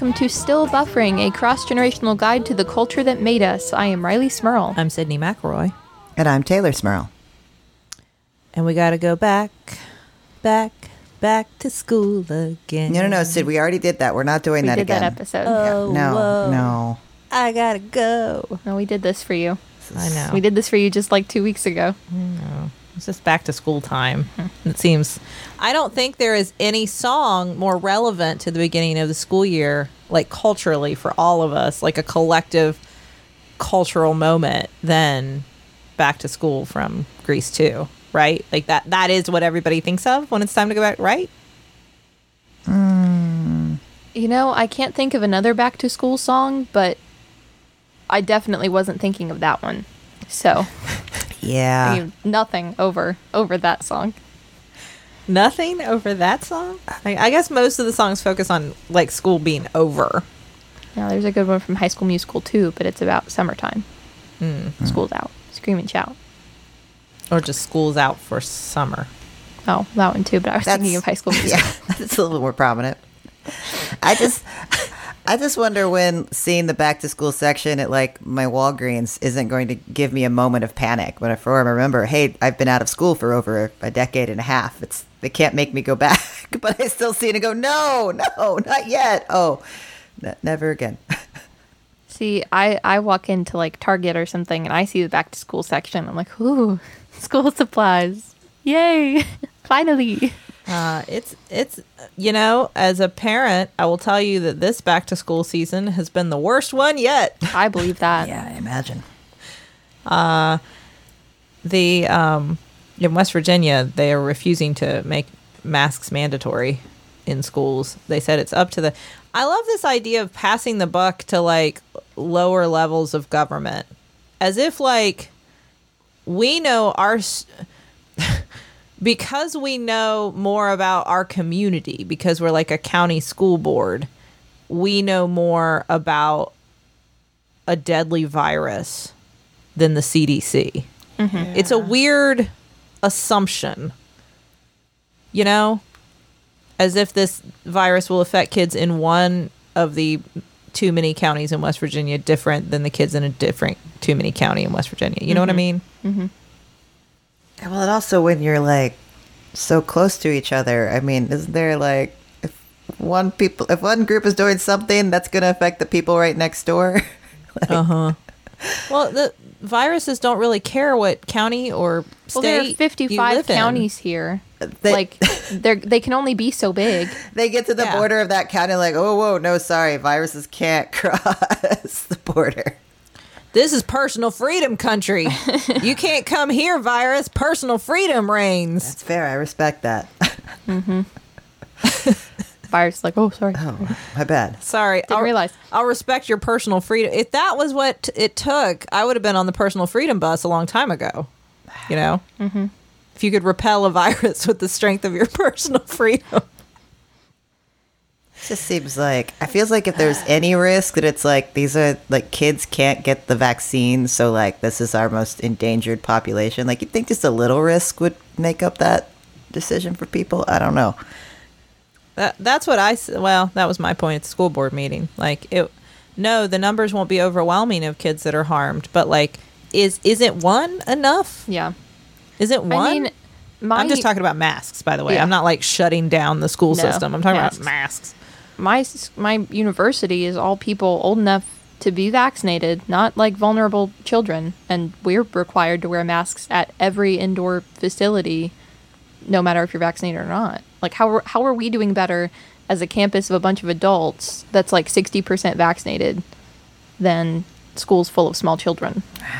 Hello and welcome to Still Buffering, a cross generational guide to the culture that made us. I am Rileigh Smirl. I'm Sydnee McElroy. And I'm Teylor Smirl. And we got to go back, back, back to school again. No, no, no, Sid, we already did that. We're not doing We that did again. that episode. Oh, No, whoa. no. I got to go. No, we did this for you. I know. We did this for you just like two weeks ago. It's just back to school time. It seems. I don't think there is any song more relevant to the beginning of the school year, like culturally for all of us, like a collective cultural moment than back to school from Grease 2, right? Like that that is what everybody thinks of when it's time to go back, right? Hmm. You know, I can't think of another back to school song, but I definitely wasn't thinking of that one. So, Yeah. I mean, nothing over over that song. Nothing over that song? I, I guess most of the songs focus on like school being over. Now, there's a good one from High School Musical too, but it's about summertime. Hmm. School's out. Scream and shout. Or just school's out for summer. Oh, that one too, but I was thinking of High School Musical. yeah, that's a little more prominent. I just, I just wonder when seeing the back to school section at like my Walgreens isn't going to give me a moment of panic. When I remember, hey, I've been out of school for over a decade and a half. It's they can't make me go back, but I still see it and go, no, no, not yet. Oh, n- never again. See, I, I walk into like Target or something and I see the back to school section. I'm like, ooh, school supplies. Yay. Finally. Uh, it's it's you know, as a parent, I will tell you that this back to school season has been the worst one yet. I believe that. yeah, I imagine. Uh, The um, in West Virginia, they are refusing to make masks mandatory in schools. They said it's up to the. I love this idea of passing the buck to like lower levels of government, as if like we know our. s- because we know more about our community because we're like a county school board we know more about a deadly virus than the CDC. Mm-hmm. It's a weird assumption. You know, as if this virus will affect kids in one of the too many counties in West Virginia different than the kids in a different too many county in West Virginia. You know what I mm-hmm. mean? Mm-hmm. Well, and also when you're like so close to each other, I mean, isn't there like if one people if one group is doing something that's going to affect the people right next door? Uh huh. Well, the viruses don't really care what county or state Well, there are 55 live in. counties here. They- like, they're, they can only be so big. they get to the Yeah. border of that county like, "Oh, whoa, no, sorry, viruses can't cross the border." This is personal freedom country. you can't come here, virus. Personal freedom reigns. That's fair. I respect that. Virus, like, oh, sorry. oh, my bad. Sorry, Didn't I'll, realize. I'll respect your personal freedom. If that was what it took, I would have been on the personal freedom bus a long time ago. You know, mm-hmm. if you could repel a virus with the strength of your personal freedom. It just seems like I feels like if there's any risk that it's like these are like kids can't get the vaccine, so like this is our most endangered population. Like you think just a little risk would make up that decision for people? I don't know. That, that's what I. s- Well, that was my point at the school board meeting. Like it. No, the numbers won't be overwhelming of kids that are harmed, but like, is isn't one enough? Yeah. Isn't one? I mean, my, I'm just talking about masks, by the way. Yeah. I'm not like shutting down the school No, system. I'm talking masks. about masks. My my university is all people old enough to be vaccinated, not like vulnerable children, and we're required to wear masks at every indoor facility, no matter if you're vaccinated or not. Like how how are we doing better as a campus of a bunch of adults that's like sixty percent vaccinated than schools full of small children?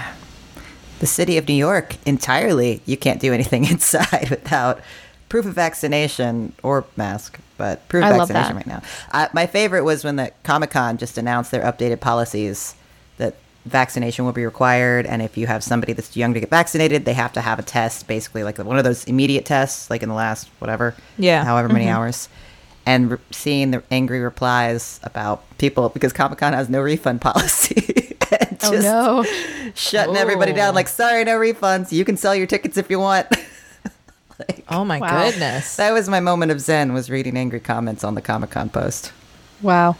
The city of New York entirely, you can't do anything inside without proof of vaccination or mask, but proof of I vaccination right now. Uh, my favorite was when the Comic Con just announced their updated policies that vaccination will be required, and if you have somebody that's young to get vaccinated, they have to have a test, basically like one of those immediate tests, like in the last whatever, Yeah. however many hours. And re- seeing the angry replies about people because Comic Con has no refund policy. Oh no. shutting everybody down. Oh. Like, sorry, no refunds. You can sell your tickets if you want. like, Oh my Wow. goodness. that was my moment of zen. Was reading angry comments on the Comic Con post. Wow.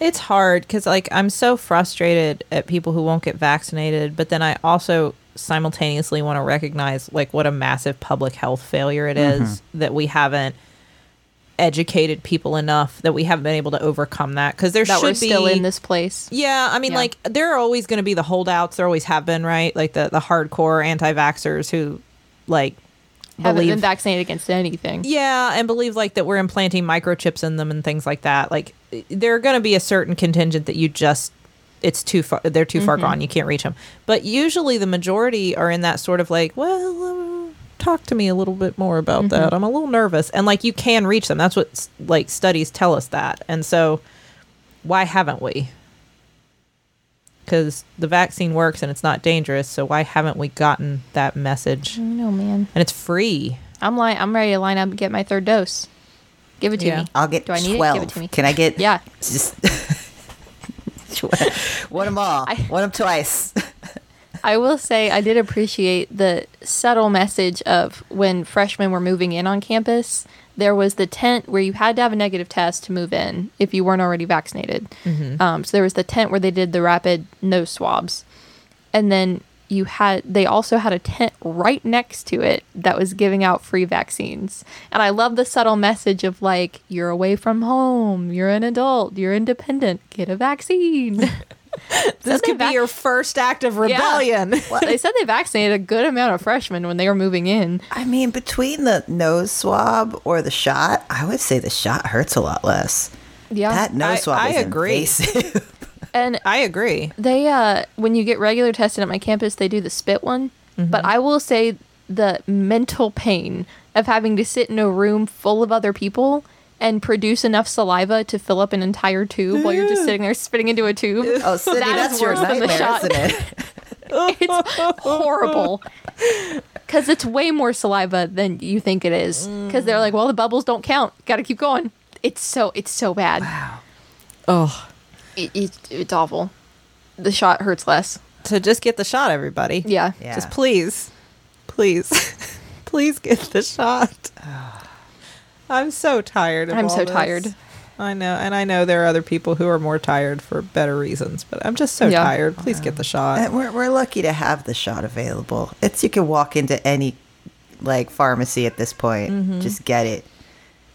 It's hard because, like, I'm so frustrated at people who won't get vaccinated, but then I also simultaneously want to recognize, like, what a massive public health failure it mm-hmm. is that we haven't educated people enough that we haven't been able to overcome that because there That should we're be still in this place. Yeah, I mean, Yeah. like there are always going to be the holdouts. There always have been, right? Like the the hardcore anti-vaxxers who, like, Haven't believe been vaccinated against anything. yeah, and believe like that we're implanting microchips in them and things like that. Like there are going to be a certain contingent that you just it's too far they're too far gone. You can't reach them. But usually the majority are in that sort of like, well, uh, talk to me a little bit more about that. I'm a little nervous. And like you can reach them. That's what like studies tell us that. And so why haven't we? Cuz the vaccine works and it's not dangerous, so why haven't we gotten that message? No, man. And it's free. I'm li- I'm ready to line up and get my third dose. Give it to Yeah. me. I'll get Do I need it? 12. Give it to me. Can I get Yeah. just want them all. I- want them twice. I will say I did appreciate the subtle message of when freshmen were moving in on campus. There was the tent where you had to have a negative test to move in if you weren't already vaccinated. Um, so there was the tent where they did the rapid nose swabs, and then you had they also had a tent right next to it that was giving out free vaccines. And I love the subtle message of like you're away from home, you're an adult, you're independent, get a vaccine. This they could be your first act of rebellion. they said they vaccinated a good amount of freshmen when they were moving in. I mean, between the nose swab or the shot, I would say the shot hurts a lot less. Yeah. That nose swab I is agree. invasive. and I agree. they uh when you get regular tested at my campus, they do the spit one. But I will say the mental pain of having to sit in a room full of other people and produce enough saliva to fill up an entire tube while you're just sitting there spitting into a tube. oh, Sydnee, That that's your worse than the nightmare, shot. isn't it? it's horrible because it's way more saliva than you think it is because they're like well the bubbles don't count gotta keep going it's so it's so bad Wow. Oh, it, it, it's awful the shot hurts less so just get the shot, everybody. yeah Yeah. Just please, please, please get the shot. I'm so tired. Of I'm all so this. tired. I know, and I know there are other people who are more tired for better reasons, but I'm just so Yeah. tired. Please get the shot. And we're, we're lucky to have the shot available. It's you can walk into any like pharmacy at this point, Mm-hmm. just get it.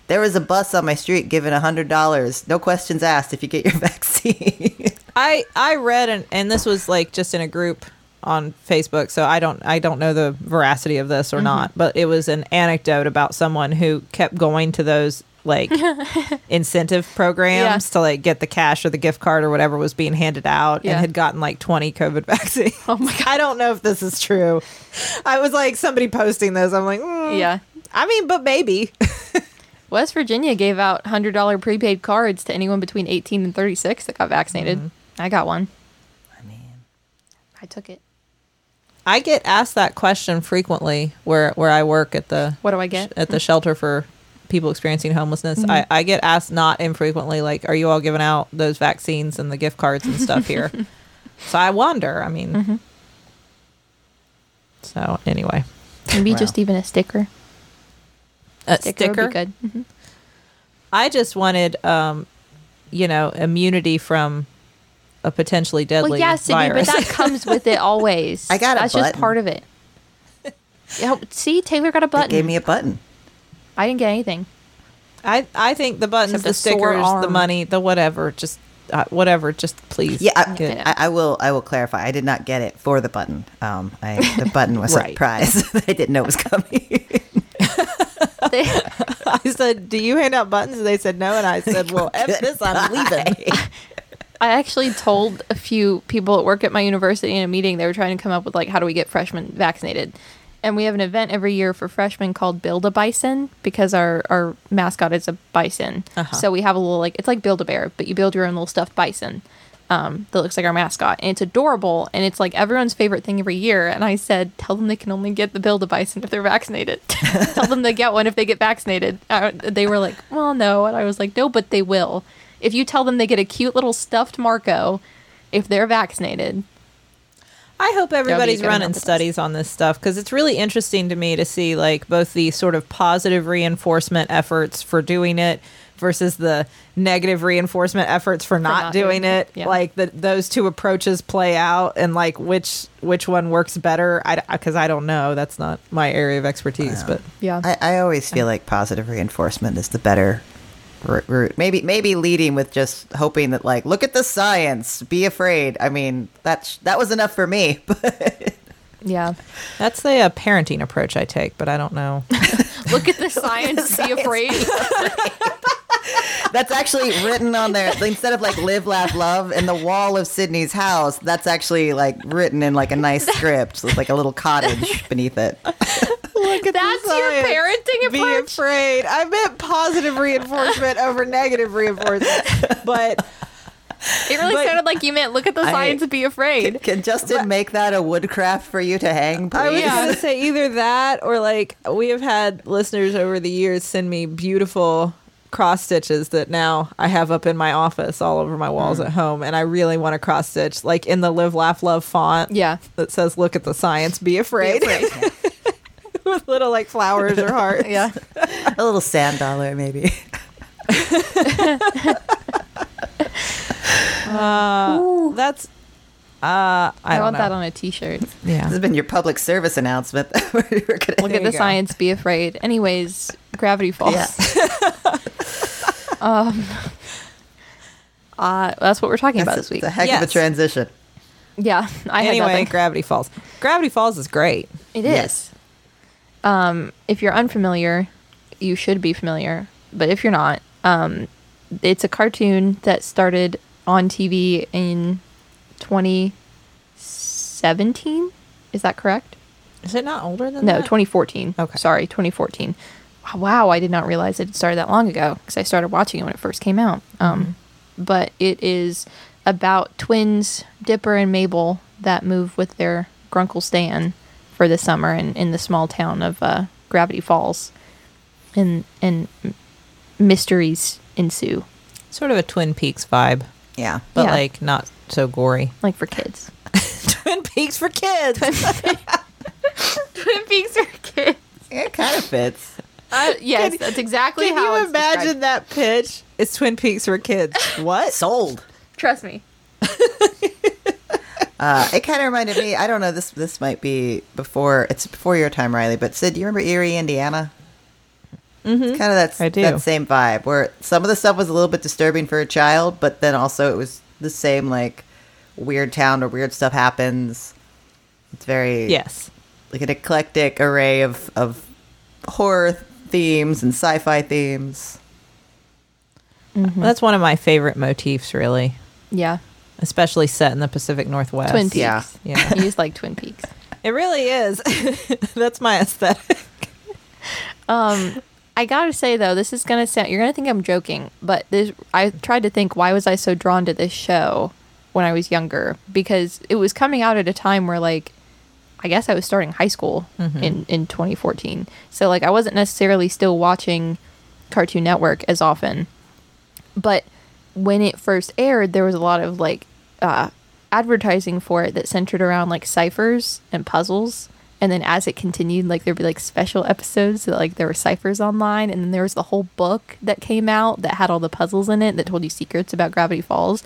There was a bus on my street giving a hundred dollars, no questions asked, if you get your vaccine. I I read and and this was like just in a group on Facebook, so I don't I don't know the veracity of this or not, but it was an anecdote about someone who kept going to those like incentive programs Yeah. to like get the cash or the gift card or whatever was being handed out Yeah. and had gotten like 20 covid vaccines. Oh my God. I don't know if this is true. I was like somebody posting this. I'm like, mm, yeah I mean, but maybe. west virginia gave out $100 prepaid cards to anyone between 18 and 36 that got vaccinated Mm-hmm. i got one I mean, i took it I get asked that question frequently where where I work at the what do i get at the shelter for people experiencing homelessness. I, I get asked not infrequently, like, are you all giving out those vaccines and the gift cards and stuff here? so I wonder. I mean, so anyway, maybe Wow. just even a sticker a sticker, sticker. would be good Mhm. I just wanted, um, you know, immunity from a potentially deadly Well, yeah, Sydnee, virus. but that comes with it always. I got a That's just part of it. Yeah, see, Teylor got a they button. gave me a button. I didn't get anything. I I think the buttons, Except the a sore stickers, the money, the whatever, just uh, whatever, just please. Yeah, I, get- I, I will. I will clarify. I did not get it for the button. Um, I, the button was Right. a prize. I didn't know it was coming. They, I said, "Do you hand out buttons?" And they said no, and I said, "Well, F this, I'm leaving." I actually told a few people at work at my university in a meeting they were trying to come up with like how do we get freshmen vaccinated. And we have an event every year for freshmen called Build a Bison because our, our mascot is a bison. Uh-huh. So we have a little like it's like Build a Bear, but you build your own little stuffed bison um, that looks like our mascot, and it's adorable, and it's like everyone's favorite thing every year. And I said, tell them they can only get the Build a Bison if they're vaccinated. tell them they get one if they get vaccinated. Uh, they were like, well, no, and I was like, no, but they will. If you tell them they get a cute little stuffed Marco if they're vaccinated, I hope everybody's running studies on this stuff because it's really interesting to me to see like both the sort of positive reinforcement efforts for doing it versus the negative reinforcement efforts for not, not doing, doing it. it, yeah. Like that those two approaches play out and like which which one works better. I because I don't know. That's not my area of expertise. But Yeah. I, I always feel like positive reinforcement is the better r- route. Maybe maybe leading with just hoping that like look at the science, be afraid. I mean that's that was enough for me. But yeah. that's the uh, parenting approach I take. But I don't know. Look at the science. Be afraid. that's actually written on there instead of like live, laugh, love in the wall of Sydnee's house. That's actually like written in like a nice script with like a little cottage beneath it. Look at the That's your science. parenting Be approach? afraid. I meant positive reinforcement over negative reinforcement. But It really But- sounded like you meant look at the I- science and be afraid. Can Justin make that a woodcraft for you to hang, I was please? going to say either that or like we have had listeners over the years send me beautiful cross stitches that now I have up in my office all over my walls Mm. at home and I really want to cross stitch like in the live laugh love font Yeah. that says look at the science be afraid, with little like flowers or hearts Yeah. a little sand dollar, maybe. that's uh I, I, want know. that on a t-shirt. Yeah, this has been your public service announcement. We're gonna- Look at the go. science, be afraid. Anyways, Gravity Falls. Yeah. Uh, that's what we're talking about That's this week. a heck of a transition. Yeah, I had anyway nothing. Gravity Falls Gravity Falls is great It is. Yes. Um, if you're unfamiliar, you should be familiar. But if you're not, um, it's a cartoon that started on TV in 2017. Is that correct? is it not older than that? No, that 2014. Okay. Sorry, 2014. Wow, I did not realize it started that long ago because I started watching it when it first came out. Um, But it is about twins Dipper and Mabel that move with their grunkle Stan for the summer in, in the small town of uh, Gravity Falls, and and mysteries ensue, sort of a Twin Peaks vibe Yeah. but Yeah. like not so gory like for kids. Twin Peaks for kids. Twin Peaks for kids. It kind of fits. Uh, yes, Can- that's exactly Can how. you imagine described. that pitch? It's Twin Peaks for kids. What? Sold. Trust me. Uh, it kind of reminded me. I don't know. This this might be before. It's before your time, Rileigh. But Sid, do you remember Erie, Indiana? Mm-hmm. It's kind of that I do. that same vibe where some of the stuff was a little bit disturbing for a child, but then also it was the same like weird town where weird stuff happens. It's very Yes. like an eclectic array of of horror themes and sci-fi themes. Well, that's one of my favorite motifs, really, Yeah, especially set in the Pacific Northwest. Twin Peaks. yeah. Yeah. you just like Twin Peaks. It really is. That's my aesthetic. Um, I gotta say though, this is gonna sound you're gonna think I'm joking, but this I tried to think why was I so drawn to this show when I was younger because it was coming out at a time where like I guess I was starting high school in in 2014, so like I wasn't necessarily still watching Cartoon Network as often, but when it first aired, there was a lot of like uh, advertising for it that centered around like ciphers and puzzles. And then as it continued, like there'd be like special episodes that like there were ciphers online, and then there was the whole book that came out that had all the puzzles in it that told you secrets about Gravity Falls.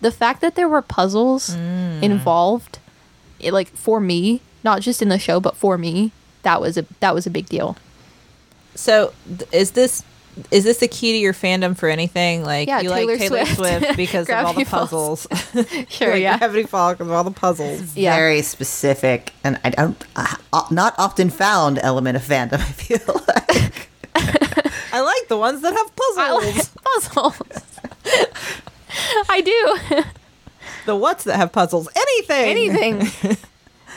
The fact that there were puzzles involved, it, like for me, not just in the show, but for me, that was a that was a big deal. So, th- is this is this the key to your fandom for anything? Like, Yeah, you Taylor like Taylor Swift. Swift, because of all the puzzles. Sure, like yeah. Gravity Falls because of all the puzzles. Yeah. Very specific, and I don't uh, not often found element of fandom. I feel like. I like the ones that have I puzzles. like puzzles. I do. the what's that have puzzles? Anything. Anything.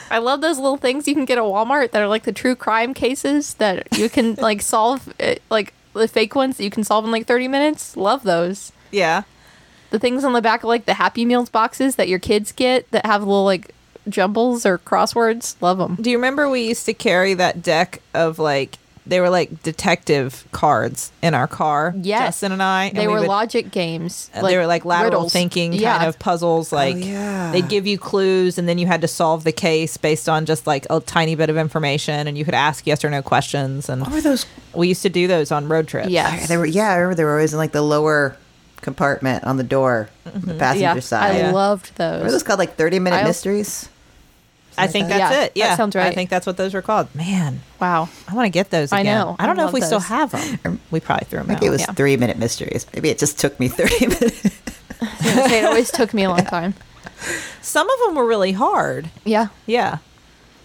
I love those little things you can get at Walmart that are like the true crime cases that you can like solve, uh, like the fake ones that you can solve in like 30 minutes. Love those. Yeah. The things on the back of like the Happy Meals boxes that your kids get that have little like jumbles or crosswords. Love them. Do you remember we used to carry that deck of like they were like detective cards in our car. Yes. Justin and I. and They we were would- logic games. uh, they were like lateral riddles. thinking yeah. kind of puzzles. Like yeah. they'd give you clues, and then you had to solve the case based on just like a tiny bit of information, and you could ask yes or no questions. And What were those? we used to do those on road trips. Yeah. They were yeah. I remember they were always in like the lower compartment on the door, the passenger Yeah, side. I Yeah. loved What were those. those called? Like thirty minute I- mysteries. I think that? that's Yeah, it. Yeah, that sounds I think that's what those were called. Man, Wow. I want to get those. I know. I don't I know if we love still have them. We probably threw them Maybe out. it was yeah. three minute mysteries. Maybe it just took me thirty minutes. it always took me a long time. Some of them were really hard. Yeah. Yeah.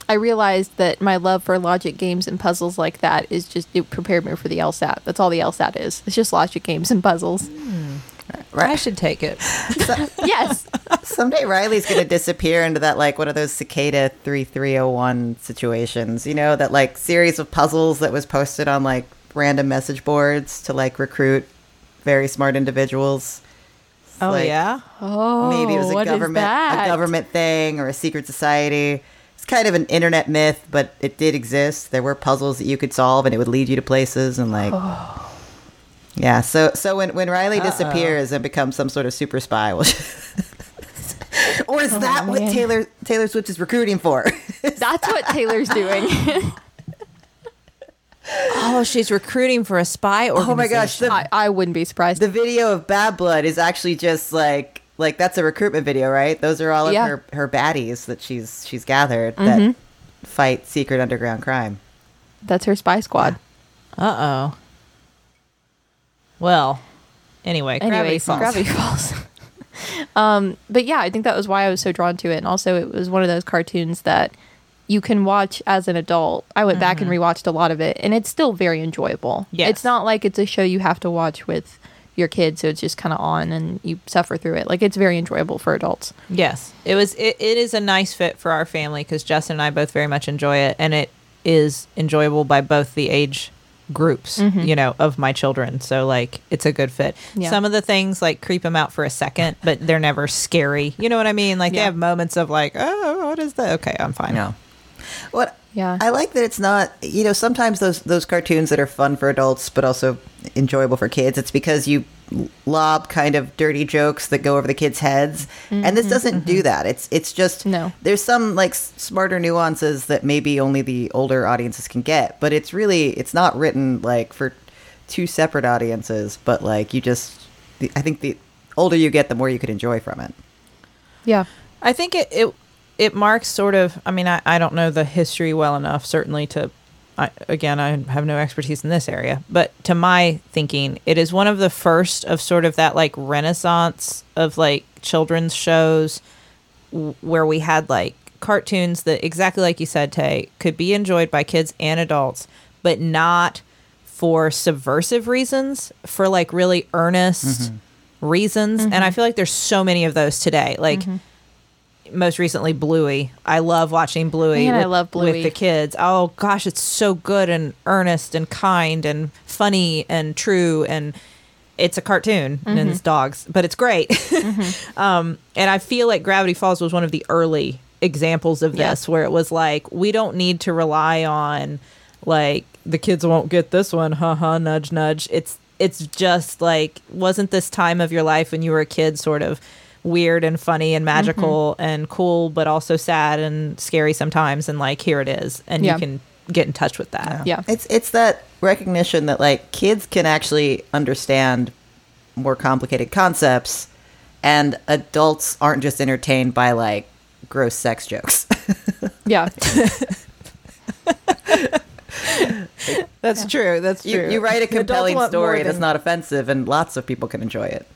I realized that my love for logic games and puzzles like that is just it prepared me for the LSAT. That's all the LSAT is. It's just logic games and puzzles. Hmm. I should take it. yes. Someday Rileigh's gonna disappear into that like one of those cicada three three oh one situations. You know that like series of puzzles that was posted on like random message boards to like recruit very smart individuals. Oh Like, yeah. Oh, Maybe it was a what is government a government thing or a secret society. It's kind of an internet myth, but it did exist. There were puzzles that you could solve, and it would lead you to places and like. Oh. Yeah, so so when when Rileigh disappears and becomes some sort of super spy, well, or is that what Oh. Taylor Taylor Swift is recruiting for? That's what Taylor's doing. Oh, she's recruiting for a spy oh my gosh, the, I, I wouldn't be surprised. the video of Bad Blood is actually just like like that's a recruitment video, right? Those are all of Yeah. her her baddies that she's she's gathered that fight secret underground crime. That's her spy squad. Uh oh. Well, anyway, Gravity Anyways, Falls. Gravity Falls. um, but yeah, I think that was why I was so drawn to it, and also it was one of those cartoons that you can watch as an adult. I went back and rewatched a lot of it, and it's still very enjoyable. Yes. it's not like it's a show you have to watch with your kids, so it's just kind of on and you suffer through it. Like it's very enjoyable for adults. Yes, it was. It, it is a nice fit for our family because Justin and I both very much enjoy it, and it is enjoyable by both the age groups, mm-hmm. you know, of my children. So like, it's a good fit. Yeah. Some of the things like creep them out for a second, but they're never scary. You know what I mean? Like they have moments of like, oh, what is that? Okay, I'm fine. No. What Yeah. I like that it's not you know sometimes those those cartoons that are fun for adults but also enjoyable for kids it's because you lob kind of dirty jokes that go over the kids heads. And this mm-hmm. doesn't do mm-hmm. that. It's it's just No. there's some like s- smarter nuances that maybe only the older audiences can get but it's really it's not written like for two separate audiences but like you just the, I think the older you get the more you could enjoy from it. Yeah, I think it it, it marks sort of. I mean, I, I don't know the history well enough, certainly to. I, again, I have no expertise in this area, but to my thinking, it is one of the first of sort of that like renaissance of like children's shows where we had like cartoons that exactly like you said, Tay, could be enjoyed by kids and adults, but not for subversive reasons, for like really earnest mm-hmm. reasons. And I mm-hmm. feel like there's so many of those today. Like mm-hmm. Most recently Bluey. I love watching Bluey. Man, I love Bluey. with the kids. Oh gosh, it's so good and earnest and kind and funny and true and it's a cartoon and Mm-hmm. it's dogs, but it's great. um, and I feel like Gravity Falls was one of the early examples of Yeah. this where it was like we don't need to rely on like the kids won't get this one, haha, nudge nudge. It's it's just like wasn't this time of your life when you were a kid sort of weird and funny and magical Mm-hmm. and cool but also sad and scary sometimes and like here it is and Yeah. you can get in touch with that. Yeah. It's it's that recognition that like kids can actually understand more complicated concepts and adults aren't just entertained by like gross sex jokes. yeah. That's true. That's true. you write a compelling story that's not offensive and lots of people can enjoy it.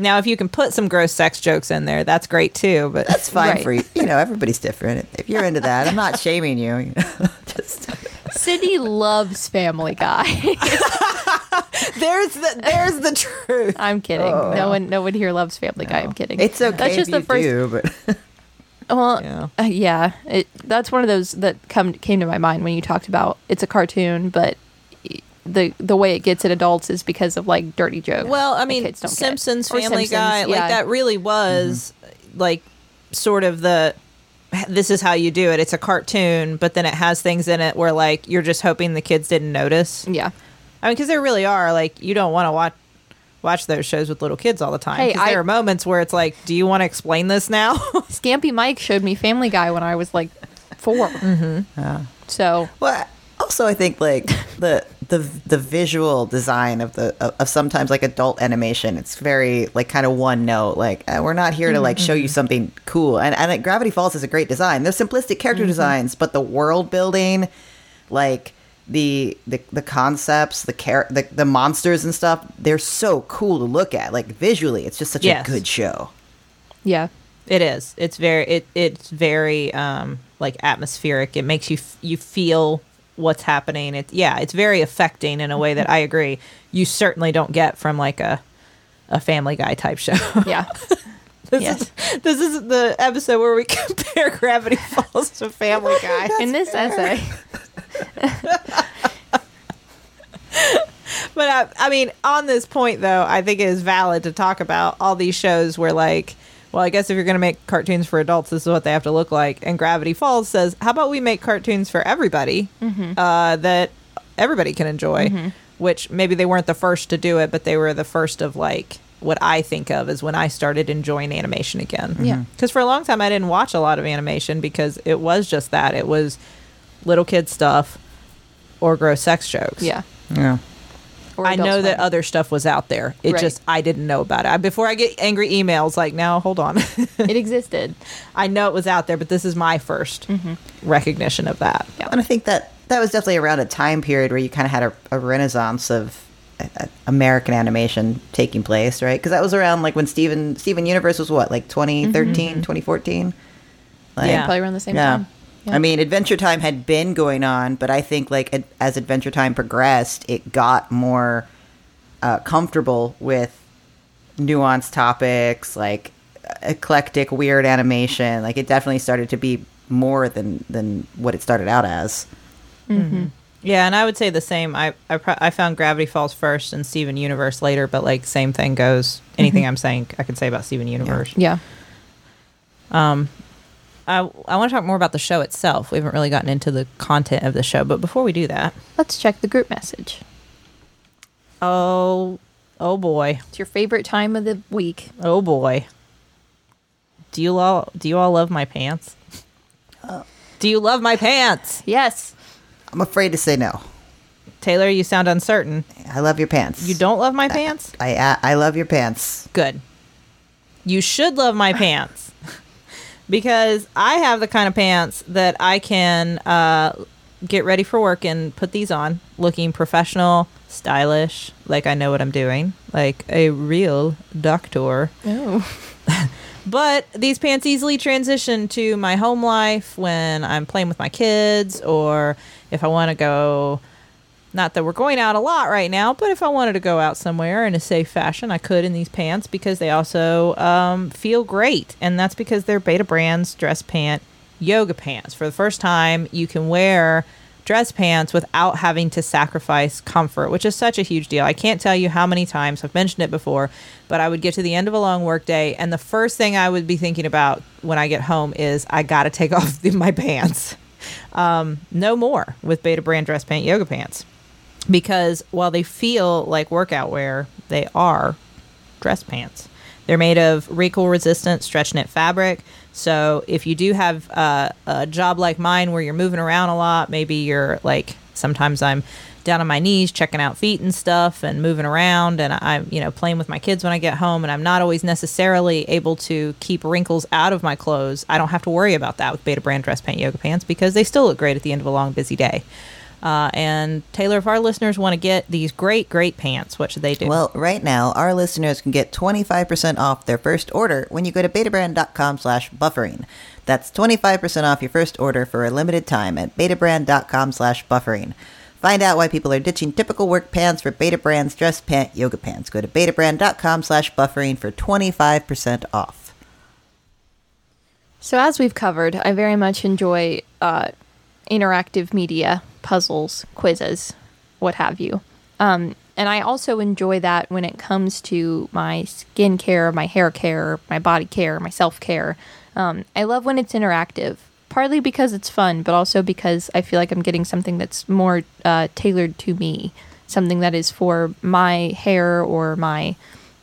Now, if you can put some gross sex jokes in there, that's great too. But That's fine Right. for you. You know, everybody's different. If you're into that, I'm not shaming you. you know, just Sydnee loves Family Guy. there's the there's the truth. I'm kidding. No one, no one here loves Family Guy. I'm kidding. it's okay That's just if the first. do, but Well, Yeah. yeah, uh, yeah it, that's one of those that come came to my mind when you talked about it's a cartoon, but the the way it gets at adults is because of like dirty jokes. Well, I mean. Simpsons, Family Simpsons, Guy, like that really was like sort of the this is how you do it. It's a cartoon, but then it has things in it where like you're just hoping the kids didn't notice. Yeah. I mean, because there really are like you don't want to watch watch those shows with little kids all the time. Hey, I- there are moments where it's like, do you want to explain this now? Scampy Mike showed me Family Guy when I was like 4 Mm-hmm. So Well, also I think like the the the visual design of the of, of sometimes like adult animation, it's very like kind of one note. Like uh, we're not here to like show you something cool. And and like, Gravity Falls is a great design. They're simplistic character designs, but the world building, like the the the concepts, the char- the the monsters and stuff, they're so cool to look at. Like visually, it's just such Yes. a good show. yeah. It is. It's very. It. It's very um like atmospheric. It makes you f- you feel what's happening. It. Yeah. It's very affecting in a way that I mm-hmm. agree. You certainly don't get from like a a Family Guy type show. Yeah. this Yes. is this is the episode where we compare Gravity Falls to Family Guy. In this essay. But I, I mean, on this point though, I think it is valid to talk about all these shows where like. Well, I guess if you're going to make cartoons for adults, this is what they have to look like. And Gravity Falls says, "How about we make cartoons for everybody mm-hmm. uh, that everybody can enjoy?" Mm-hmm. Which maybe they weren't the first to do it, but they were the first of like what I think of as when I started enjoying animation again. Yeah. Mm-hmm. because for a long time I didn't watch a lot of animation because it was just that it was little kid stuff or gross sex jokes. Yeah. Yeah. Or I Adult know that other stuff was out there. It Right. just I didn't know about it. I, before I get angry emails like, now hold on. it existed. I know it was out there, but this is my 1st recognition of that. Yeah. And I think that that was definitely around a time period where you kind of had a, a renaissance of uh, uh, American animation taking place, right? Because that was around like when Steven Steven Universe was what, like 2013, 2014? Like, Yeah. Probably around the same yeah. time. Yeah. I mean, Adventure Time had been going on, but I think like ad- as Adventure Time progressed, it got more uh, comfortable with nuanced topics, like eclectic, weird animation. Like it definitely started to be more than than what it started out as. Mm-hmm. Yeah, and I would say the same. I I, pro- I found Gravity Falls first and Steven Universe later, but like same thing goes. Anything mm-hmm. I'm saying, I can say about Steven Universe. Yeah. Um, I I want to talk more about the show itself. We haven't really gotten into the content of the show, but before we do that, Let's check the group message. oh oh boy, It's your favorite time of the week. oh boy. Do you all do you all love my pants? Oh. Do you love my pants? Yes. I'm afraid to say no. Teylor, you sound uncertain. I love your pants. You don't love my pants? I I, I love your pants. Good. You should love my pants because I have the kind of pants that I can uh, get ready for work and put these on, looking professional, stylish, like I know what I'm doing, like a real doctor. Oh. But these pants easily transition to my home life when I'm playing with my kids or if I want to go. Not that we're going out a lot right now, but if I wanted to go out somewhere in a safe fashion, I could in these pants because they also um, feel great. And that's because they're Betabrand's dress pant yoga pants. For the first time, you can wear dress pants without having to sacrifice comfort, which is such a huge deal. I can't tell you how many times I've mentioned it before, but I would get to the end of a long work day, and the first thing I would be thinking about when I get home is I got to take off the, my pants. Um, no more with Betabrand dress pant yoga pants because while they feel like workout wear, they are dress pants. They're made of wrinkle resistant stretch knit fabric. So if you do have uh, a job like mine where you're moving around a lot, maybe you're like sometimes I'm down on my knees checking out feet and stuff and moving around and I'm you know playing with my kids when I get home and I'm not always necessarily able to keep wrinkles out of my clothes. I don't have to worry about that with Betabrand dress pant yoga pants because they still look great at the end of a long busy day. Uh, and Teylor, if our listeners want to get these great, great pants, what should they do? Well, right now, our listeners can get 25% off their first order when you go to betabrand.com slash buffering. That's 25% off your first order for a limited time at betabrand.com slash buffering. Find out why people are ditching typical work pants for Betabrand's dress pant yoga pants. Go to betabrand.com slash buffering for 25% off. So, as we've covered, I very much enjoy uh, interactive media, puzzles, quizzes, what have you. Um, and I also enjoy that when it comes to my skin care, my hair care, my body care, my self care. Um, I love when it's interactive, partly because it's fun, but also because I feel like I'm getting something that's more uh, tailored to me, something that is for my hair or my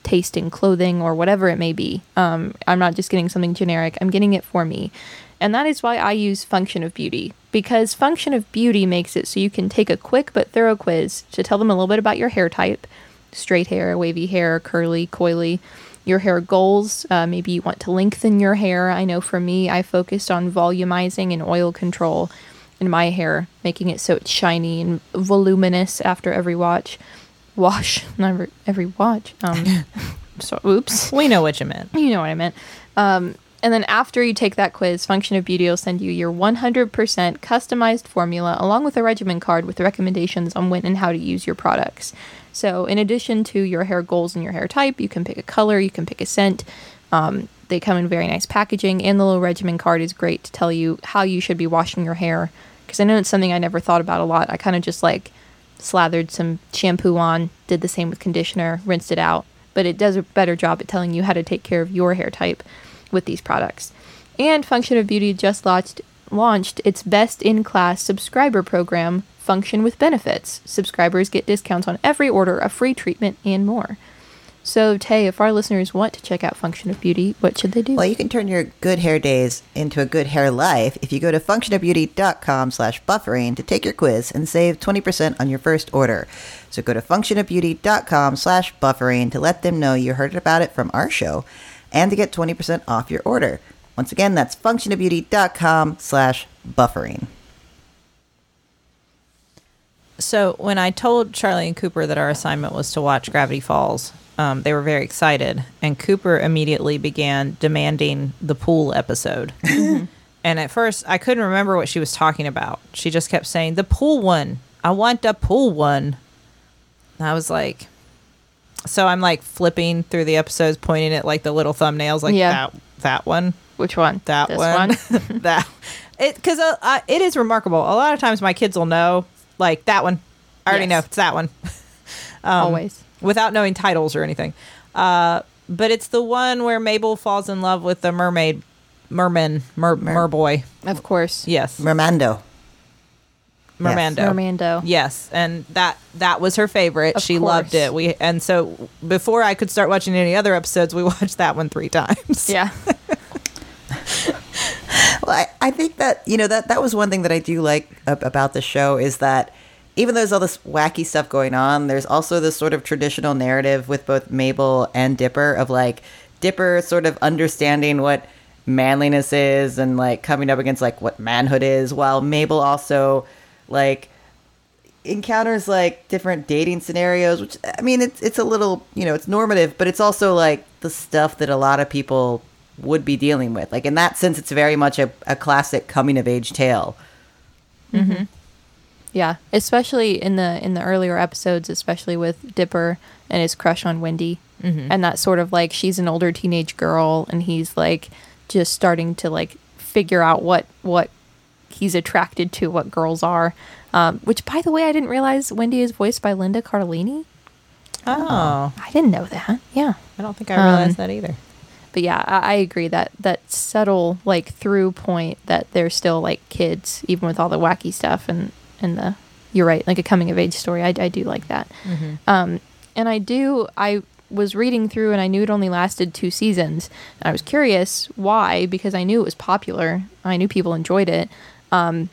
taste in clothing or whatever it may be. Um, I'm not just getting something generic, I'm getting it for me. And that is why I use Function of Beauty, because Function of Beauty makes it so you can take a quick but thorough quiz to tell them a little bit about your hair type straight hair, wavy hair, curly, coily, your hair goals. Uh, maybe you want to lengthen your hair. I know for me, I focused on volumizing and oil control in my hair, making it so it's shiny and voluminous after every watch. Wash, not every, watch. Um, so, oops. We know what you meant. You know what I meant. Um, and then after you take that quiz, Function of Beauty will send you your 100% customized formula along with a regimen card with recommendations on when and how to use your products. So, in addition to your hair goals and your hair type, you can pick a color, you can pick a scent. Um, they come in very nice packaging, and the little regimen card is great to tell you how you should be washing your hair. Because I know it's something I never thought about a lot. I kind of just like slathered some shampoo on, did the same with conditioner, rinsed it out. But it does a better job at telling you how to take care of your hair type with these products. And Function of Beauty just launched launched its best in class subscriber program, Function with Benefits. Subscribers get discounts on every order, a free treatment, and more. So, Tay, if our listeners want to check out Function of Beauty, what should they do? Well, you can turn your good hair days into a good hair life if you go to functionofbeauty.com slash buffering to take your quiz and save 20% on your first order. So go to functionofbeauty.com slash buffering to let them know you heard about it from our show and to get 20% off your order. Once again, that's functionofbeauty.com slash buffering. So when I told Charlie and Cooper that our assignment was to watch Gravity Falls, um, they were very excited, and Cooper immediately began demanding the pool episode. and at first, I couldn't remember what she was talking about. She just kept saying, "The pool one. I want the pool one." And I was like, so I'm like flipping through the episodes, pointing at like the little thumbnails, like Yeah. that that one, Which one? that This one, that it because uh, uh, it is remarkable. A lot of times my kids will know like that one. I already Yes. know it's that one. Um, Always. without knowing titles or anything. Uh, but it's the one where Mabel falls in love with the mermaid, merman, mer, merboy. Of course. Yes, Mermando. Mermando. Mermando. Yes, and that that was her favorite. Of she loved it. We and so before I could start watching any other episodes, we watched that one three times. Yeah. Well, I, I think that you know that that was one thing that I do like about the show is that even though there's all this wacky stuff going on, there's also this sort of traditional narrative with both Mabel and Dipper of like Dipper sort of understanding what manliness is and like coming up against like what manhood is, while Mabel also like encounters like different dating scenarios which i mean it's it's a little you know it's normative but it's also like the stuff that a lot of people would be dealing with. Like in that sense it's very much a, a classic coming of age tale. Mm-hmm. Mm-hmm. Yeah, especially in the in the earlier episodes, especially with Dipper and his crush on Wendy, mm-hmm. and that sort of like she's an older teenage girl, and he's like just starting to like figure out what what he's attracted to, what girls are. Um, which, by the way, I didn't realize Wendy is voiced by Linda Cardellini. Oh, I didn't know that. Yeah, I don't think I realized Um, that either. but yeah, I, I agree that that subtle like through point that they're still like kids, even with all the wacky stuff and and the you're right, like a coming of age story. I, I do like that. Um, and I do. I was reading through and I knew it only lasted two seasons. And I was curious why because I knew it was popular. I knew people enjoyed it. Um,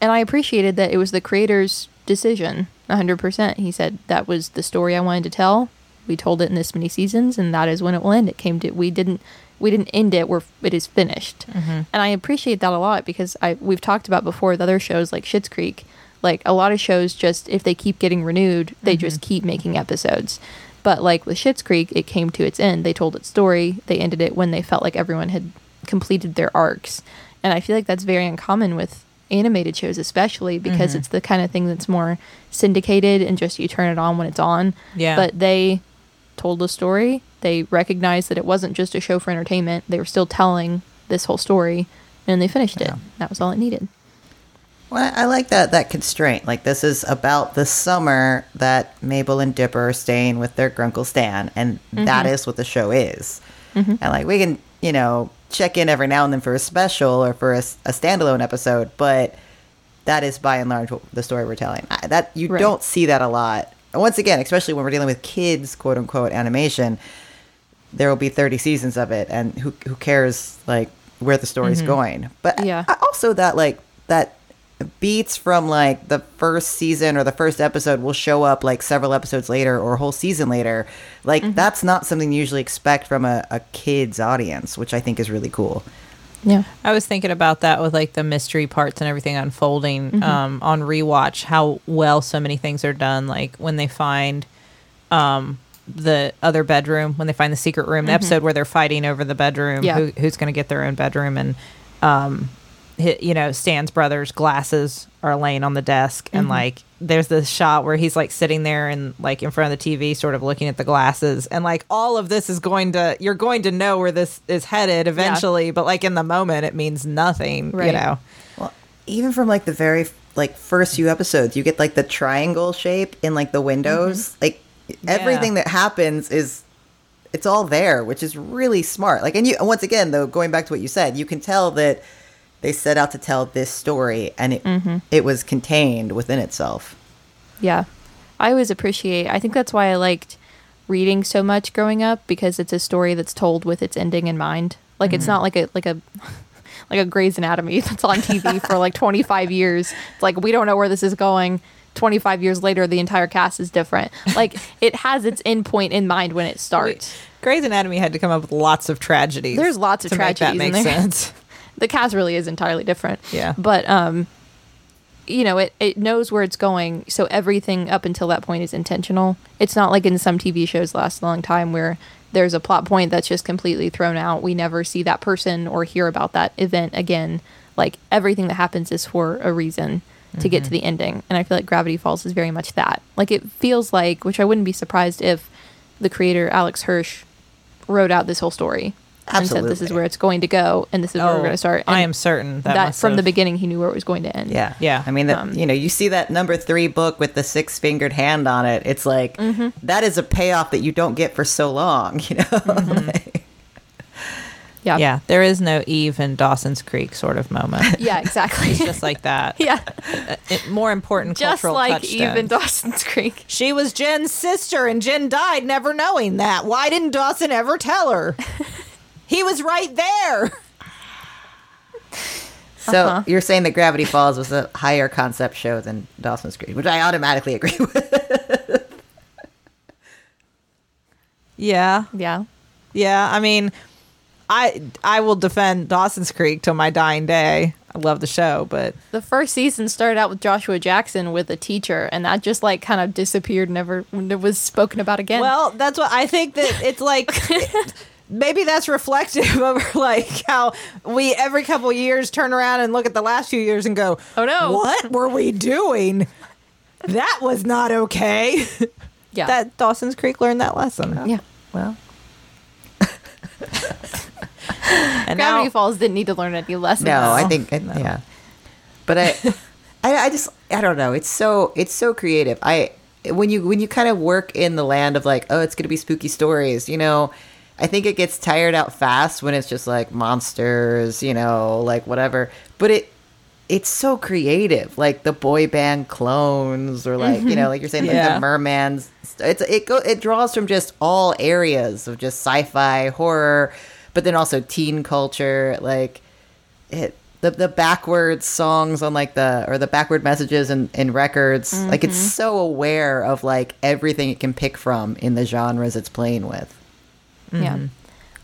and I appreciated that it was the creator's decision 100%. He said that was the story I wanted to tell. We told it in this many seasons and that is when it will end. It came to we didn't we didn't end it where it is finished. And I appreciate that a lot because I we've talked about before with other shows like Schitt's Creek. Like a lot of shows just if they keep getting renewed, they just keep making episodes. But like with Schitt's Creek, it came to its end. They told its story. They ended it when they felt like everyone had completed their arcs. And I feel like that's very uncommon with animated shows, especially because mm-hmm. it's the kind of thing that's more syndicated and just you turn it on when it's on. Yeah. But they told a story. They recognized that it wasn't just a show for entertainment. They were still telling this whole story, and they finished it. That was all it needed. well i like that that constraint like this is about the summer that mabel and dipper are staying with their grunkle stan and that mm-hmm. is what the show is mm-hmm. and like we can you know check in every now and then for a special or for a standalone episode, but that is by and large what the story we're telling. I- That you Right. don't see that a lot. And once again, especially when we're dealing with kids, quote unquote, animation, there will be 30 seasons of it and who who cares like where the story's mm-hmm. going. But Yeah. I- also that like that beats from like the first season or the first episode will show up like several episodes later or a whole season later. Like that's not something you usually expect from a, a kid's audience, which I think is really cool. Yeah. I was thinking about that with like the mystery parts and everything unfolding um, on rewatch. How well so many things are done. Like when they find um, the other bedroom, when they find the secret room, the episode where they're fighting over the bedroom, Yeah. who, who's going to get their own bedroom, and um, hi- you know Stan's brother's glasses are laying on the desk, and mm-hmm. like there's this shot where he's like sitting there and like in front of the TV, sort of looking at the glasses, and like all of this is going to you're going to know where this is headed eventually, but like in the moment it means nothing, right. you know. Well, even from like the very like first few episodes, you get like the triangle shape in like the windows. Mm-hmm. Like everything that happens is it's all there, which is really smart. Like and you once again though, going back to what you said, you can tell that they set out to tell this story and it mm-hmm. it was contained within itself. Yeah. I always appreciate I think that's why I liked reading so much growing up because it's a story that's told with its ending in mind. Like it's mm-hmm. not like a like a like a Grey's Anatomy that's on TV for like 25 years. It's like we don't know where this is going. 25 years later the entire cast is different. Like it has its end point in mind when it starts. Grey's Anatomy had to come up with lots of tragedies. There's lots of that tragedies in make there. sense. The cast really is entirely different. Yeah. But um you know, it, it knows where it's going, so everything up until that point is intentional. It's not like in some TV shows last a long time where there's a plot point that's just completely thrown out. We never see that person or hear about that event again. Like everything that happens is for a reason to get to the ending. And I feel like Gravity Falls is very much that. Like it feels like, which I wouldn't be surprised if the creator Alex Hirsch wrote out this whole story and said this is where it's going to go and this is where we're going to start. Oh, I am certain that, that, must from the beginning he knew where it was going to end. Yeah. Yeah. I mean, that Um, you know, you see that number three book with the six fingered hand on it. It's like that is a payoff that you don't get for so long. You know, Yeah. Yeah, there is no Eve in Dawson's Creek sort of moment. Yeah, exactly. It's just like that. yeah. Uh, it- more important Just cultural like Eve in. Dawson's Creek. She was Jen's sister, and Jen died never knowing that. Why didn't Dawson ever tell her? He was right there. so Uh-huh. you're saying that Gravity Falls was a higher concept show than Dawson's Creek, which I automatically agree with. Yeah, Yeah. yeah. I mean, I I will defend Dawson's Creek till my dying day. I love the show, but The first season started out with Joshua Jackson with a teacher, and that just like kind of disappeared, never it was spoken about again. Well, that's what I think that it's like. maybe that's reflective of like how we every couple years turn around and look at the last few years and go, Oh, no. what were we doing? That was not okay." yeah. That Dawson's Creek learned that lesson. yeah. well, And Gravity now, Falls didn't need to learn any lessons. no, I think it- yeah, but I, I, I just I don't know. It's so it's so creative. I when you when you kind of work in the land of like, oh, it's gonna be spooky stories, you know. I think it gets tired out fast when it's just like monsters, you know, like whatever. But it it's so creative, like the boy band clones, or like you know, mm-hmm. like you're saying, like Yeah. the mermans. It's it go it draws from just all areas of just sci-fi, horror, but then also teen culture, like it the the backwards songs on like the or the backward messages in, in records. Like it's mm-hmm. so aware of like everything it can pick from in the genres it's playing with. Yeah.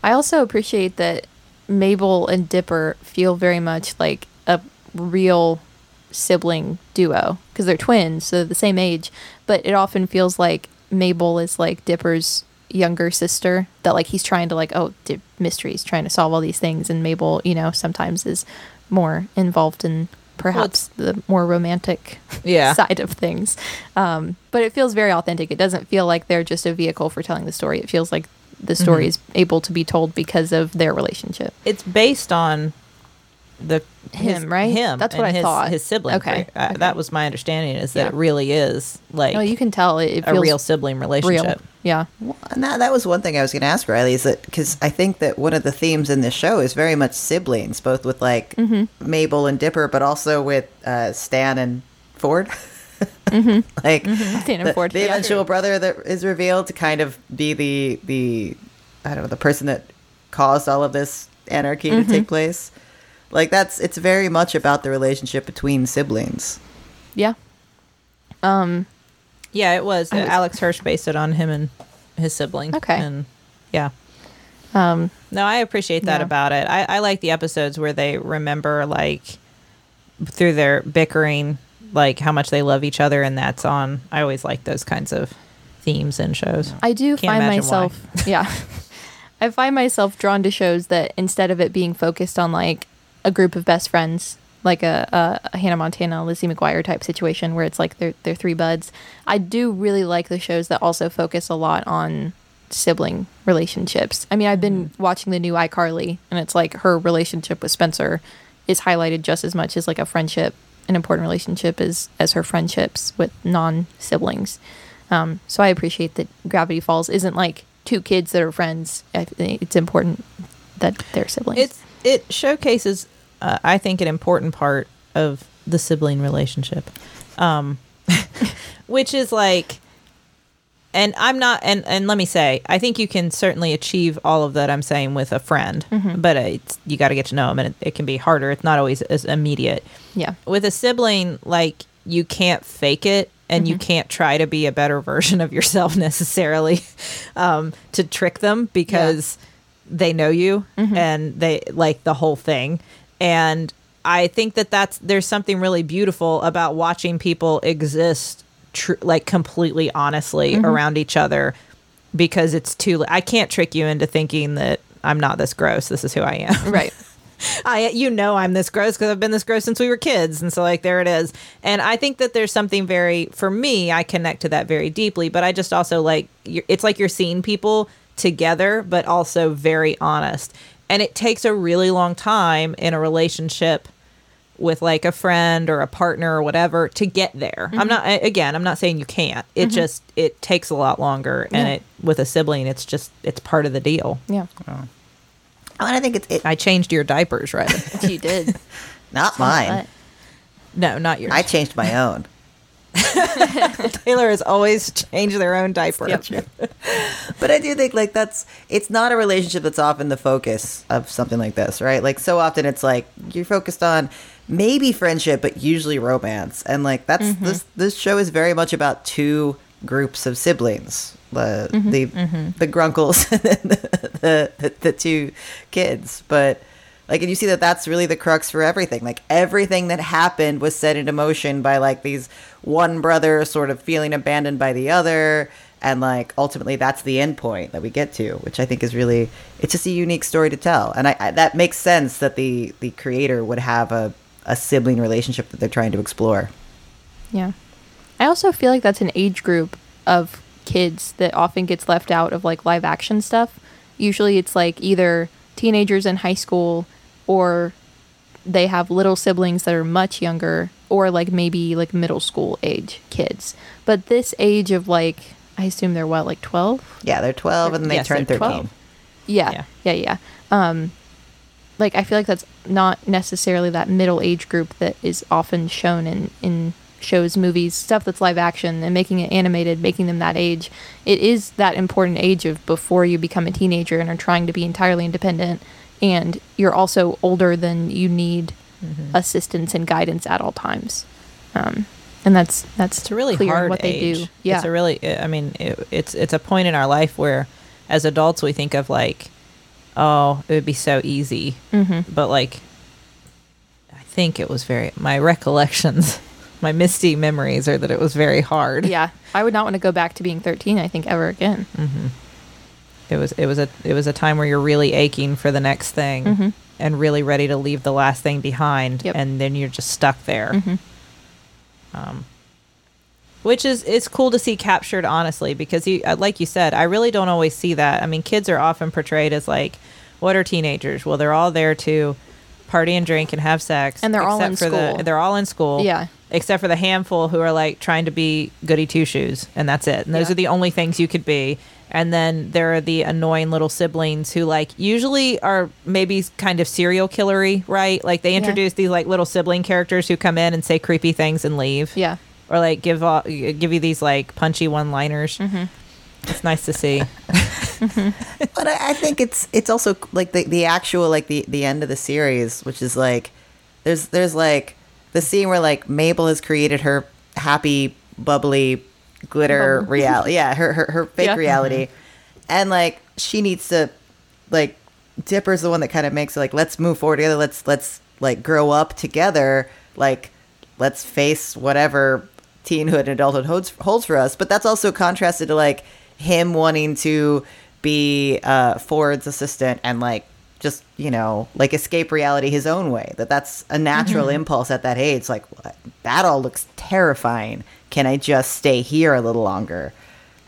I also appreciate that Mabel and Dipper feel very much like a real sibling duo because they're twins, so they're the same age. But it often feels like Mabel is like Dipper's younger sister that like he's trying to like oh Dip- mysteries trying to solve all these things and Mabel you know sometimes is more involved in perhaps the more romantic Yeah. side of things um, but it feels very authentic it doesn't feel like they're just a vehicle for telling the story it feels like the story is able to be told because of their relationship it's based on the Him, his- right? Him. That's and what I his, thought. His sibling. Okay, Uh, okay. That was my understanding. Is that Yeah. it really is like Oh, you can tell it, it a real sibling real. relationship. Yeah. Well, and that, that was one thing I was going to ask Rileigh is that because I think that one of the themes in this show is very much siblings, both with like Mm-hmm. Mabel and Dipper, but also with uh, Stan and Ford. like Mm-hmm. Stan the, the eventual brother that is revealed to kind of be the the I don't know the person that caused all of this anarchy Mm-hmm. to take place. Like that's it's very much about the relationship between siblings. Yeah. Um, Yeah, it was. Was- Alex Hirsch based it on him and his sibling. Okay. And yeah. um, No, I appreciate that Yeah. about it. I, I like the episodes where they remember like through their bickering, like how much they love each other, and that's on. I always like those kinds of themes in shows. I do Can't find myself, yeah, I find myself drawn to shows that instead of it being focused on like a group of best friends, like a, a, a Hannah Montana, Lizzie McGuire type situation where it's like they're they're three buds. I do really like the shows that also focus a lot on sibling relationships. I mean, I've been mm. watching the new iCarly, and it's like her relationship with Spencer is highlighted just as much as like a friendship, an important relationship as as her friendships with non siblings. Um, so I appreciate that Gravity Falls isn't like two kids that are friends. It's important that they're siblings. It's it showcases, uh, I think, an important part of the sibling relationship, um, which is like, and I'm not, and and let me say, I think you can certainly achieve all of that I'm saying with a friend, mm-hmm. but it's you got to get to know them, and it, it can be harder. It's not always as immediate. yeah. With a sibling, like you can't fake it. And you mm-hmm. can't try to be a better version of yourself necessarily um, to trick them because they know you mm-hmm. and they like the whole thing and i think that that's there's something really beautiful about watching people exist tr- like completely honestly mm-hmm. around each other because it's too i can't trick you into thinking that i'm not this gross this is who i am Right. I you know I'm this gross because I've been this gross since we were kids, and so like there it is. And I think that there's something very for me. I connect to that very deeply, but I just also like it's like you're seeing people together, but also very honest. And it takes a really long time in a relationship with like a friend or a partner or whatever to get there. I'm mm-hmm. not again, I'm not saying you can't. It mm-hmm. just it takes a lot longer and Yeah. it with a sibling it's just it's part of the deal. Yeah. Oh, and I think it's it, I changed your diapers, right? You did. not mine. no, not yours. I changed my own. Teylor has always changed their own diaper. Yep. But I do think like that's it's not a relationship that's often the focus of something like this, right? Like so often it's like you're focused on maybe friendship, but usually romance. And like that's mm-hmm. this this show is very much about two groups of siblings. The mm-hmm. the mm-hmm. the grunkles and the, the the two kids. But like and you see that that's really the crux for everything. Like everything that happened was set into motion by like these one brother sort of feeling abandoned by the other and like ultimately that's the end point that we get to which i think is really it's just a unique story to tell and I, I that makes sense that the the creator would have a, a sibling relationship that they're trying to explore Yeah. I also feel like that's an age group of kids that often gets left out of like live action stuff. Usually it's like either teenagers in high school or they have little siblings that are much younger or like maybe like middle school age kids. But this age of like I assume they're what like 12? yeah they're 12 and they Yes, turn 13 12. Yeah. Yeah. Yeah, yeah. Um like I feel like that's not necessarily that middle age group that is often shown in in shows, movies, stuff that's live action and making it animated, making them that age. It is that important age of before you become a teenager and are trying to be entirely independent and you're also older than you need Mm-hmm. assistance and guidance at all times. Um and that's that's It's a really clear hard what age. they do. Yeah. It's a really. I mean, it, it's it's a point in our life where, as adults, we think of like, oh, it would be so easy, mm-hmm. but like, I think it was very. My recollections, my misty memories are that it was very hard. Yeah. I would not want to go back to being 13 I think ever again. It was it was a it was a time where you're really aching for the next thing Mhm. and really ready to leave the last thing behind, Yep. and then you're just stuck there. Mhm. um, which is it's cool to see captured honestly because you uh, like you said i really don't always see that i mean kids are often portrayed as like what are teenagers well they're all there to party and drink and have sex. And they're all in for school. The, they're all in school. Yeah. Except for the handful who are like trying to be goody two shoes, and that's it. And those Yeah. are the only things you could be. And then there are the annoying little siblings who like usually are maybe kind of serial killery, right? Like they introduce these like little sibling characters who come in and say creepy things and leave Yeah. or like give uh, give you these like punchy one liners. Mm-hmm. It's nice to see. But I, I think it's it's also like the the actual like the the end of the series, which is like there's there's like the scene where like Mabel has created her happy bubbly glitter reality, yeah, her her, her fake Yeah. reality, and like she needs to like Dipper's the one that kind of makes it like let's move forward together, let's let's like grow up together, like let's face whatever teenhood and adulthood holds holds for us. But that's also contrasted to like him wanting to be uh, Ford's assistant and like just you know like escape reality his own way. That that's a natural impulse at that age. Like that all looks terrifying. Can I just stay here a little longer?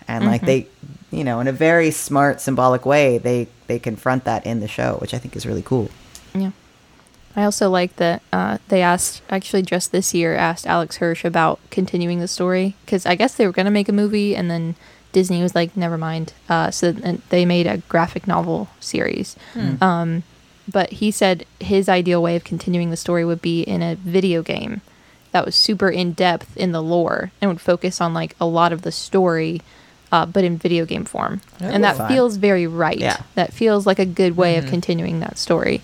And like they, you know, in a very smart symbolic way, they they confront that in the show, which I think is really cool. Yeah. I also like that uh, they asked, actually, just this year, asked Alex Hirsch about continuing the story because I guess they were going to make a movie and then Disney was like, never mind. Uh, so then they made a graphic novel series. Um, but he said his ideal way of continuing the story would be in a video game that was super in depth in the lore and would focus on like a lot of the story, uh, but in video game form. That and that be fun. feels very right. Yeah. That feels like a good way of continuing that story.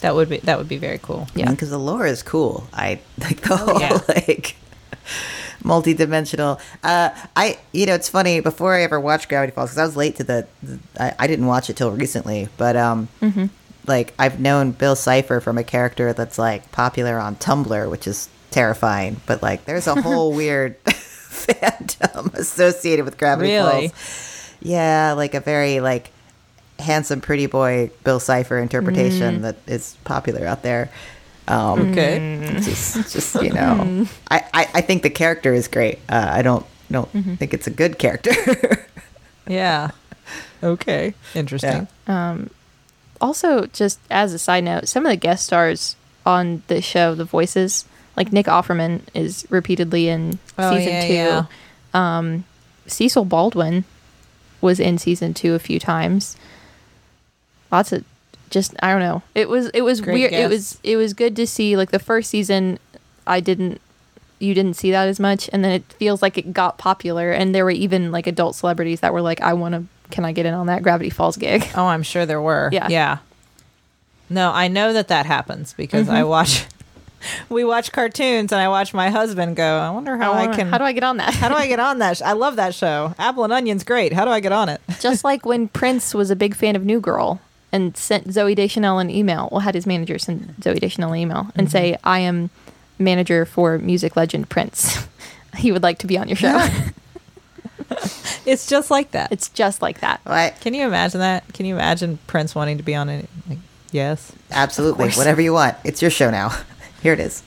That would be that would be very cool. Yeah. because the lore is cool. I like the whole Oh, yeah. like multi-dimensional. Uh, I you know it's funny before I ever watched Gravity Falls because I was late to the. the I, I didn't watch it till recently, but um, Mm-hmm. Like I've known Bill Cipher from a character that's like popular on Tumblr, which is terrifying. But like, there's a whole weird fandom associated with Gravity Really? Falls. Yeah, like a very like handsome, pretty boy Bill Cipher interpretation that is popular out there. Um, Okay. just, just you know, I, I, I think the character is great. Uh, I don't don't think it's a good character. Yeah. Okay. Interesting. Also just as a side note some of the guest stars on the show the voices like nick offerman is repeatedly in Oh, season yeah, two. yeah. Um, cecil baldwin was in season two a few times. Lots of just i don't know. It was it was Great weird. It was it was good to see like the first season i didn't you didn't see that as much and then it feels like it got popular and there were even like adult celebrities that were like i want to can i get in on that gravity falls gig Oh, I'm sure there were. Yeah. Yeah. No, I know that that happens because I mm-hmm. watch. We watch cartoons, and I watch my husband go. I wonder how I, wanna- can. how do i get on that How do I get on that? sh- I love that show. Apple and Onion's great. How do I get on it? Just like when Prince was a big fan of New Girl and sent Zooey Deschanel an email, well, had his manager send Zooey Deschanel an email and mm-hmm. say, I am manager for music legend Prince. he would like to be on your show. It's just like that. it's just like that. I, Can you imagine that? Can you imagine Prince wanting to be on it? Like, yes. absolutely, whatever you want. It's your show now. Here it is.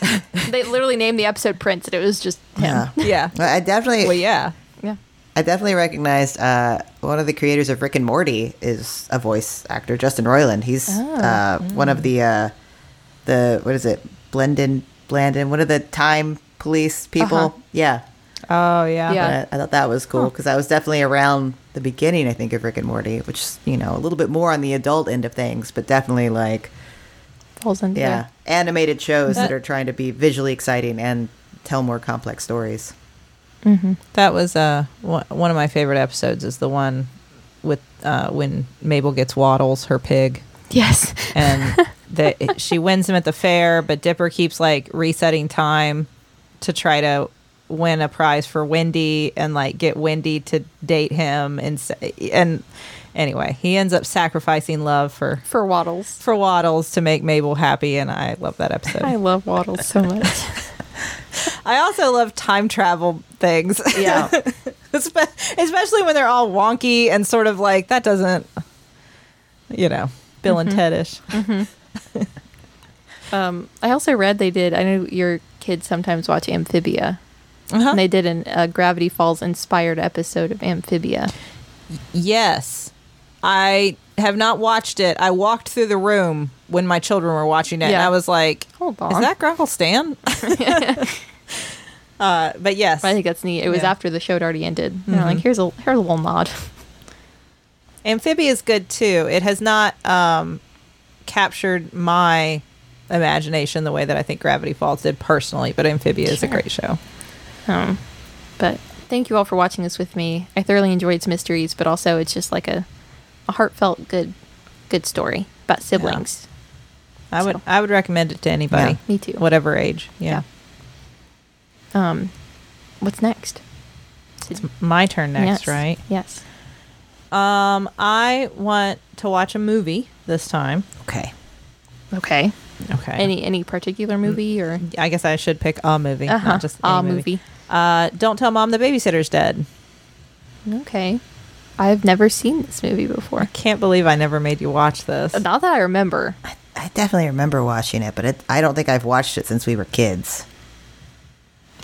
They literally named the episode Prince and it was just him. Yeah. Yeah. Well, I definitely, well, yeah. Yeah. I definitely recognized uh, one of the creators of Rick and Morty is a voice actor, Justin Roiland. He's Oh. uh, one of the uh, the what is it, Blendin, Blandin, one of the time police people. Uh-huh. Yeah, Oh, yeah. Yeah. I, I thought that was cool because I was definitely around the beginning. I think of Rick and Morty, which you know a little bit more on the adult end of things, but definitely like Falls into yeah, animated shows that That- are trying to be visually exciting and tell more complex stories. That was uh one one of my favorite episodes. Is the one with uh when Mabel gets Waddles, her pig. Yes. and the, she wins him at the fair, but Dipper keeps like resetting time to try to win a prize for Wendy and like get Wendy to date him and and anyway, he ends up sacrificing love for For Waddles. for Waddles to make Mabel happy and I love that episode. I love Waddles so much. I also love time travel things. Yeah. Especially when they're all wonky and sort of like that doesn't you know, Bill and Ted-ish. um, I also read they did, I know your kids sometimes watch Amphibia. Uh-huh. And they did an, a Gravity Falls inspired episode of Amphibia. Yes. I have not watched it. I walked through the room when my children were watching it, and I was like, Hold on, "Is that Grunkle Stan?" uh, but yes, I think that's neat. It was Yeah. after the show had already ended. And they're like, here's a here's a little nod. Amphibia is good too. It has not um, captured my imagination the way that I think Gravity Falls did personally, but Amphibia is a great show. Um, but thank you all for watching this with me. I thoroughly enjoyed its mysteries, but also it's just like a, a heartfelt, good, good story about siblings. I would I would recommend it to anybody. Yeah. Me too. Whatever age. Yeah. Um, what's next? It's my turn next, Yes. right? Yes. Um, I want to watch a movie this time. Okay. Okay. Okay. Any any particular movie or I guess I should pick a movie, uh huh not just any a movie. movie? Uh, don't tell mom the babysitter's dead. Okay. I've never seen this movie before. I Can't believe I never made you watch this. Not that I remember. I definitely remember watching it, but it, I don't think I've watched it since we were kids.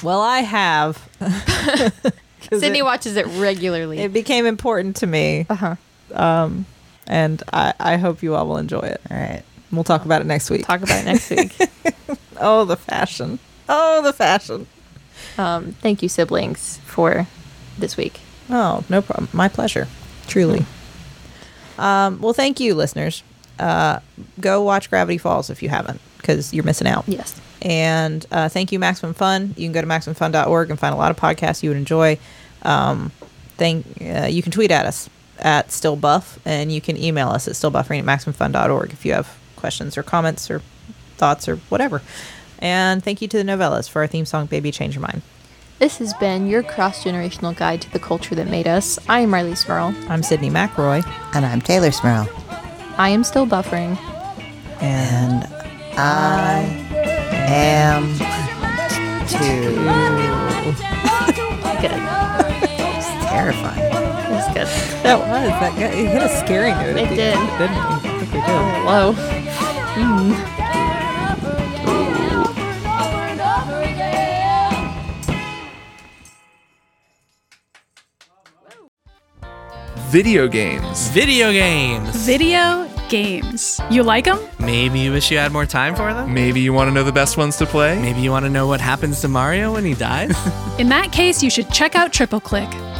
Well, I have. Sydnee it, watches it regularly. it became important to me, uh huh. um, and I, I hope you all will enjoy it. All right. We'll talk about it next week. Talk about it next week. Oh, the fashion. Oh, the fashion. Um, thank you, siblings, for this week. Oh, no problem. My pleasure. Truly. Um, well, thank you, listeners. Uh, go watch Gravity Falls if you haven't, because you're missing out. Yes. And uh, thank you, Maximum Fun. You can go to maximumfun.org and find a lot of podcasts you would enjoy. Um, thank, uh, you can tweet at us at stillbuff, and you can email us at stillbuffering at maximumfun.org if you have questions or comments or thoughts or whatever. And thank you to the Nouvellas for our theme song, Baby Change Your Mind. This has been your cross generational guide to the culture that made us. I am Rileigh Smirl. I'm Sydnee McElroy. And I'm Teylor Smirl. I am still buffering. And And I am too. Good. It's terrifying. It was good. that was that. Got, it hit a scary note. It did. end, didn't it? I think we did. Oh, Hello. Video games. Video games. Video games. You like them? Maybe you wish you had more time for them. Maybe you want to know the best ones to play? Maybe you want to know what happens to Mario when he dies. In that case, you should check out Triple Click.